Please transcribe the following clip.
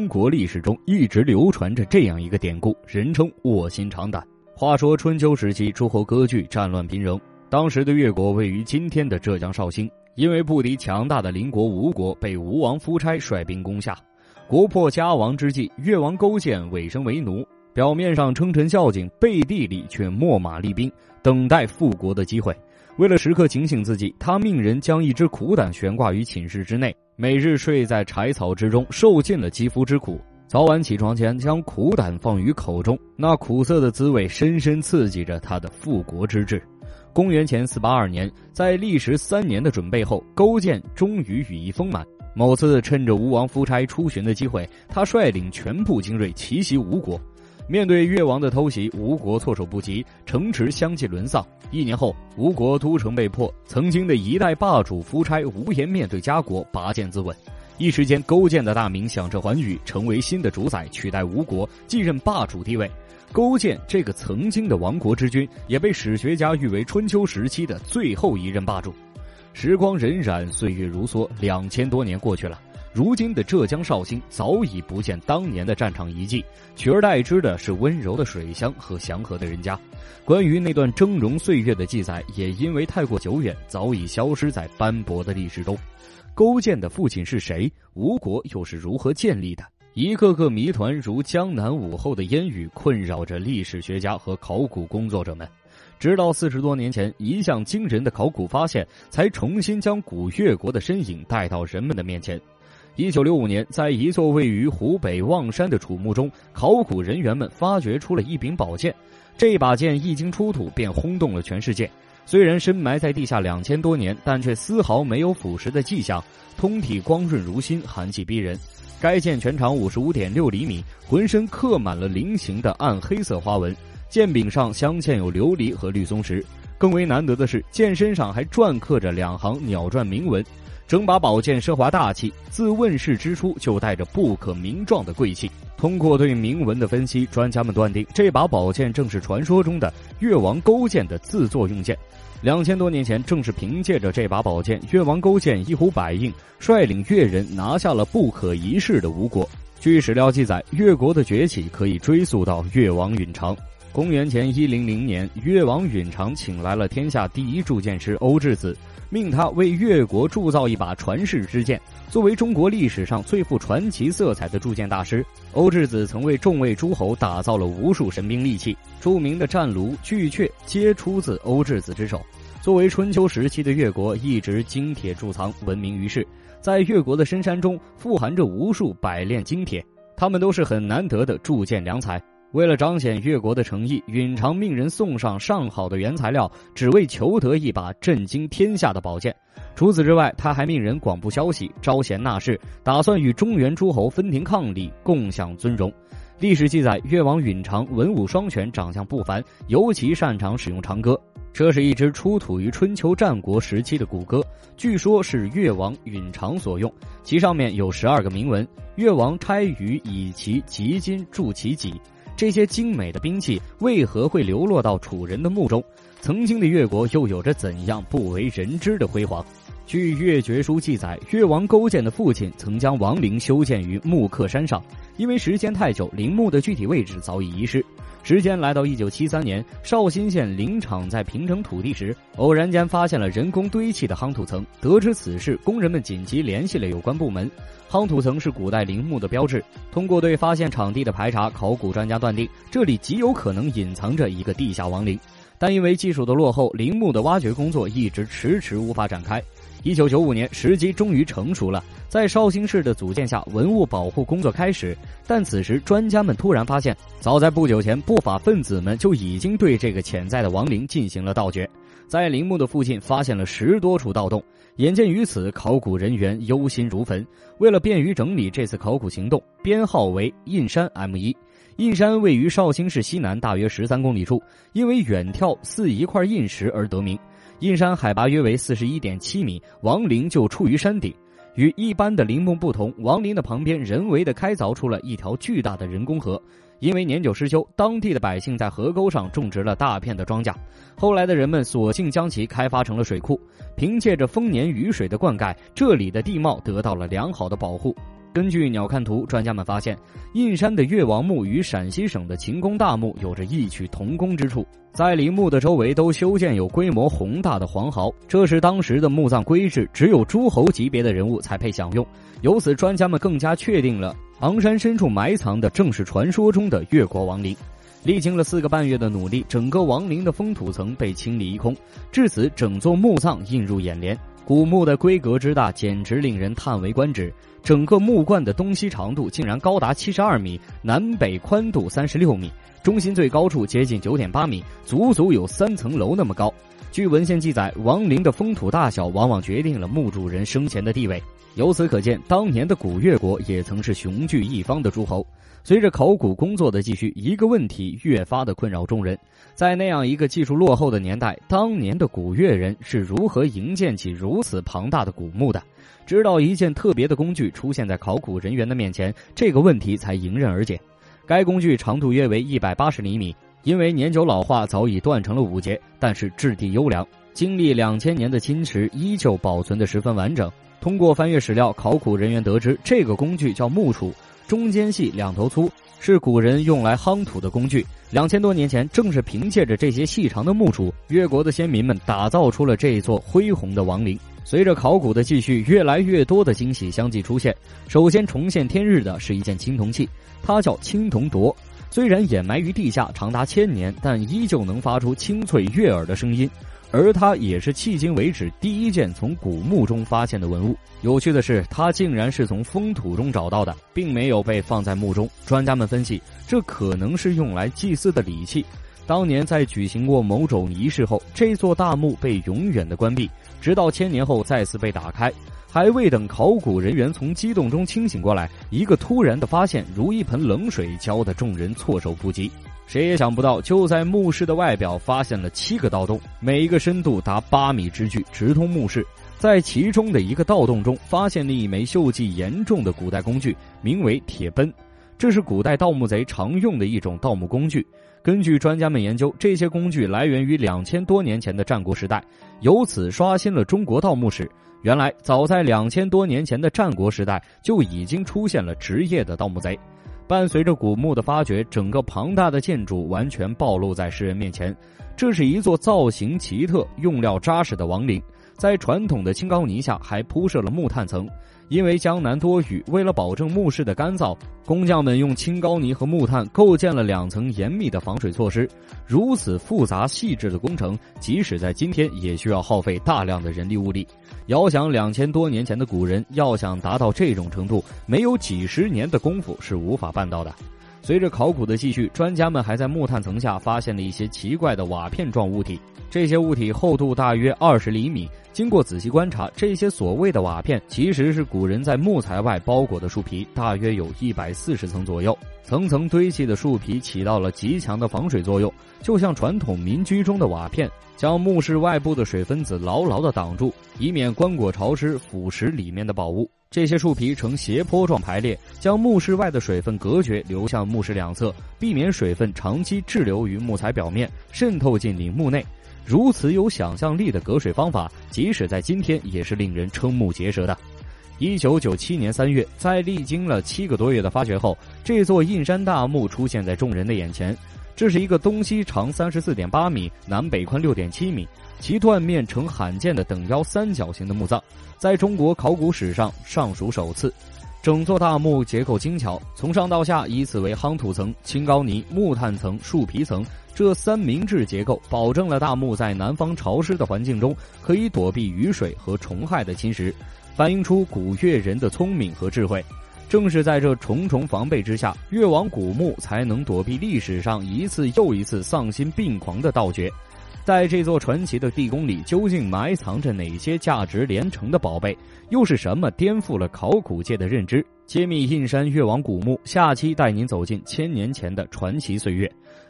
中国历史中一直流传着这样一个典故，人称“卧薪尝胆”。话说春秋时期，诸侯割据，战乱频仍。当时的越国位于今天的浙江绍兴，因为不敌强大的邻国吴国，被吴王夫差率兵攻下。国破家亡之际，越王勾践委身为奴，表面上称臣孝敬，背地里却秣马厉兵，等待复国的机会。为了时刻警醒自己，他命人将一只苦胆悬挂于寝室之内。每日睡在柴草之中，受尽了肌肤之苦。早晚起床前，将苦胆放于口中，那苦涩的滋味深深刺激着他的复国之志。公元前四八二年，在历时三年的准备后，勾践终于羽翼丰满。某次趁着吴王夫差出巡的机会，他率领全部精锐奇袭吴国。面对越王的偷袭，吴国措手不及，城池相继沦丧。一年后，吴国都城被破，曾经的一代霸主夫差无颜面对家国，拔剑自刎。一时间，勾践的大名响彻寰宇，成为新的主宰，取代吴国，继任霸主地位。勾践这个曾经的亡国之君，也被史学家誉为春秋时期的最后一任霸主。时光荏苒，岁月如梭，两千多年过去了。如今的浙江绍兴早已不见当年的战场遗迹，取而代之的是温柔的水乡和祥和的人家。关于那段峥嵘岁月的记载，也因为太过久远，早已消失在斑驳的历史中。勾践的父亲是谁？吴国又是如何建立的？一个个谜团如江南午后的烟雨，困扰着历史学家和考古工作者们。直到四十多年前，一项惊人的考古发现，才重新将古越国的身影带到人们的面前。一九六五年，在一座位于湖北望山的楚墓中，考古人员们发掘出了一柄宝剑。这把剑一经出土，便轰动了全世界。虽然深埋在地下两千多年，但却丝毫没有腐蚀的迹象，通体光润如新，寒气逼人。该剑全长五十五点六厘米，浑身刻满了菱形的暗黑色花纹，剑柄上镶嵌有琉璃和绿松石。更为难得的是，剑身上还篆刻着两行鸟篆铭文。整把宝剑奢华大气，自问世之初就带着不可名状的贵气。通过对铭文的分析，专家们断定这把宝剑正是传说中的越王勾践的自作用剑。两千多年前，正是凭借着这把宝剑，越王勾践一呼百应，率领越人拿下了不可一世的吴国。据史料记载，越国的崛起可以追溯到越王允长。公元前一零零年，越王允长请来了天下第一铸剑师欧质子。命他为越国铸造一把传世之剑。作为中国历史上最富传奇色彩的铸剑大师，欧质子曾为众位诸侯打造了无数神兵利器，著名的战卢、巨阙皆出自欧质子之手。作为春秋时期的越国，一直精铁铸藏闻名于世，在越国的深山中富含着无数百炼精铁，他们都是很难得的铸剑良才。为了彰显越国的诚意，允常命人送上上好的原材料，只为求得一把震惊天下的宝剑。除此之外，他还命人广布消息，招贤纳士，打算与中原诸侯分庭抗礼，共享尊荣。历史记载，越王允常文武双全，长相不凡，尤其擅长使用长戈。这是一支出土于春秋战国时期的古戈，据说是越王允常所用，其上面有十二个铭文。越王差于以其极金铸其己。这些精美的兵器为何会流落到楚人的墓中？曾经的越国又有着怎样不为人知的辉煌？据《越绝书》记载，越王勾践的父亲曾将王陵修建于木刻山上，因为时间太久，陵墓的具体位置早已遗失。时间来到一九七三年，绍兴县林场在平整土地时，偶然间发现了人工堆砌的夯土层。得知此事，工人们紧急联系了有关部门。夯土层是古代陵墓的标志。通过对发现场地的排查，考古专家断定这里极有可能隐藏着一个地下王陵，但因为技术的落后，陵墓的挖掘工作一直迟迟无法展开。一九九五年，时机终于成熟了，在绍兴市的组建下，文物保护工作开始。但此时，专家们突然发现，早在不久前，不法分子们就已经对这个潜在的亡灵进行了盗掘，在陵墓的附近发现了十多处盗洞。眼见于此，考古人员忧心如焚。为了便于整理这次考古行动，编号为印山 M 一。印山位于绍兴市西南大约十三公里处，因为远眺似一块印石而得名。印山海拔约为四十一点七米，王陵就处于山顶。与一般的陵墓不同，王陵的旁边人为的开凿出了一条巨大的人工河。因为年久失修，当地的百姓在河沟上种植了大片的庄稼。后来的人们索性将其开发成了水库，凭借着丰年雨水的灌溉，这里的地貌得到了良好的保护。根据鸟瞰图，专家们发现，印山的越王墓与陕西省的秦公大墓有着异曲同工之处，在陵墓的周围都修建有规模宏大的皇壕，这是当时的墓葬规制，只有诸侯级别的人物才配享用。由此，专家们更加确定了昂山深处埋藏的正是传说中的越国王陵。历经了四个半月的努力，整个王陵的封土层被清理一空，至此，整座墓葬映入眼帘。古墓的规格之大，简直令人叹为观止。整个墓冠的东西长度竟然高达七十二米，南北宽度三十六米，中心最高处接近九点八米，足足有三层楼那么高。据文献记载，王陵的封土大小往往决定了墓主人生前的地位。由此可见，当年的古越国也曾是雄踞一方的诸侯。随着考古工作的继续，一个问题越发的困扰众人：在那样一个技术落后的年代，当年的古越人是如何营建起如此庞大的古墓的？直到一件特别的工具出现在考古人员的面前，这个问题才迎刃而解。该工具长度约为一百八十厘米，因为年久老化，早已断成了五节，但是质地优良，经历两千年的侵蚀，依旧保存的十分完整。通过翻阅史料，考古人员得知，这个工具叫木杵。中间细，两头粗，是古人用来夯土的工具。两千多年前，正是凭借着这些细长的木杵，越国的先民们打造出了这座恢宏的王陵。随着考古的继续，越来越多的惊喜相继出现。首先重现天日的是一件青铜器，它叫青铜铎。虽然掩埋于地下长达千年，但依旧能发出清脆悦耳的声音。而它也是迄今为止第一件从古墓中发现的文物。有趣的是，它竟然是从封土中找到的，并没有被放在墓中。专家们分析，这可能是用来祭祀的礼器。当年在举行过某种仪式后，这座大墓被永远的关闭，直到千年后再次被打开。还未等考古人员从激动中清醒过来，一个突然的发现如一盆冷水浇得众人措手不及。谁也想不到，就在墓室的外表发现了七个盗洞，每一个深度达八米之巨，直通墓室。在其中的一个盗洞中，发现了一枚锈迹严重的古代工具，名为铁奔。这是古代盗墓贼常用的一种盗墓工具。根据专家们研究，这些工具来源于两千多年前的战国时代，由此刷新了中国盗墓史。原来，早在两千多年前的战国时代，就已经出现了职业的盗墓贼。伴随着古墓的发掘，整个庞大的建筑完全暴露在世人面前。这是一座造型奇特、用料扎实的王陵，在传统的青高泥下还铺设了木炭层。因为江南多雨，为了保证墓室的干燥，工匠们用青高泥和木炭构建了两层严密的防水措施。如此复杂细致的工程，即使在今天也需要耗费大量的人力物力。遥想两千多年前的古人，要想达到这种程度，没有几十年的功夫是无法办到的。随着考古的继续，专家们还在木炭层下发现了一些奇怪的瓦片状物体。这些物体厚度大约二十厘米。经过仔细观察，这些所谓的瓦片其实是古人在木材外包裹的树皮，大约有一百四十层左右。层层堆砌的树皮起到了极强的防水作用，就像传统民居中的瓦片，将墓室外部的水分子牢牢地挡住，以免棺椁潮湿腐蚀里面的宝物。这些树皮呈斜坡状排列，将墓室外的水分隔绝，流向墓室两侧，避免水分长期滞留于木材表面，渗透进陵墓内。如此有想象力的隔水方法，即使在今天也是令人瞠目结舌的。一九九七年三月，在历经了七个多月的发掘后，这座印山大墓出现在众人的眼前。这是一个东西长三十四点八米，南北宽六点七米。其断面呈罕见的等腰三角形的墓葬，在中国考古史上尚属首次。整座大墓结构精巧，从上到下依次为夯土层、青高泥、木炭层、树皮层这三明治结构，保证了大墓在南方潮湿的环境中可以躲避雨水和虫害的侵蚀，反映出古越人的聪明和智慧。正是在这重重防备之下，越王古墓才能躲避历史上一次又一次丧心病狂的盗掘。在这座传奇的地宫里，究竟埋藏着哪些价值连城的宝贝？又是什么颠覆了考古界的认知？揭秘印山越王古墓，下期带您走进千年前的传奇岁月。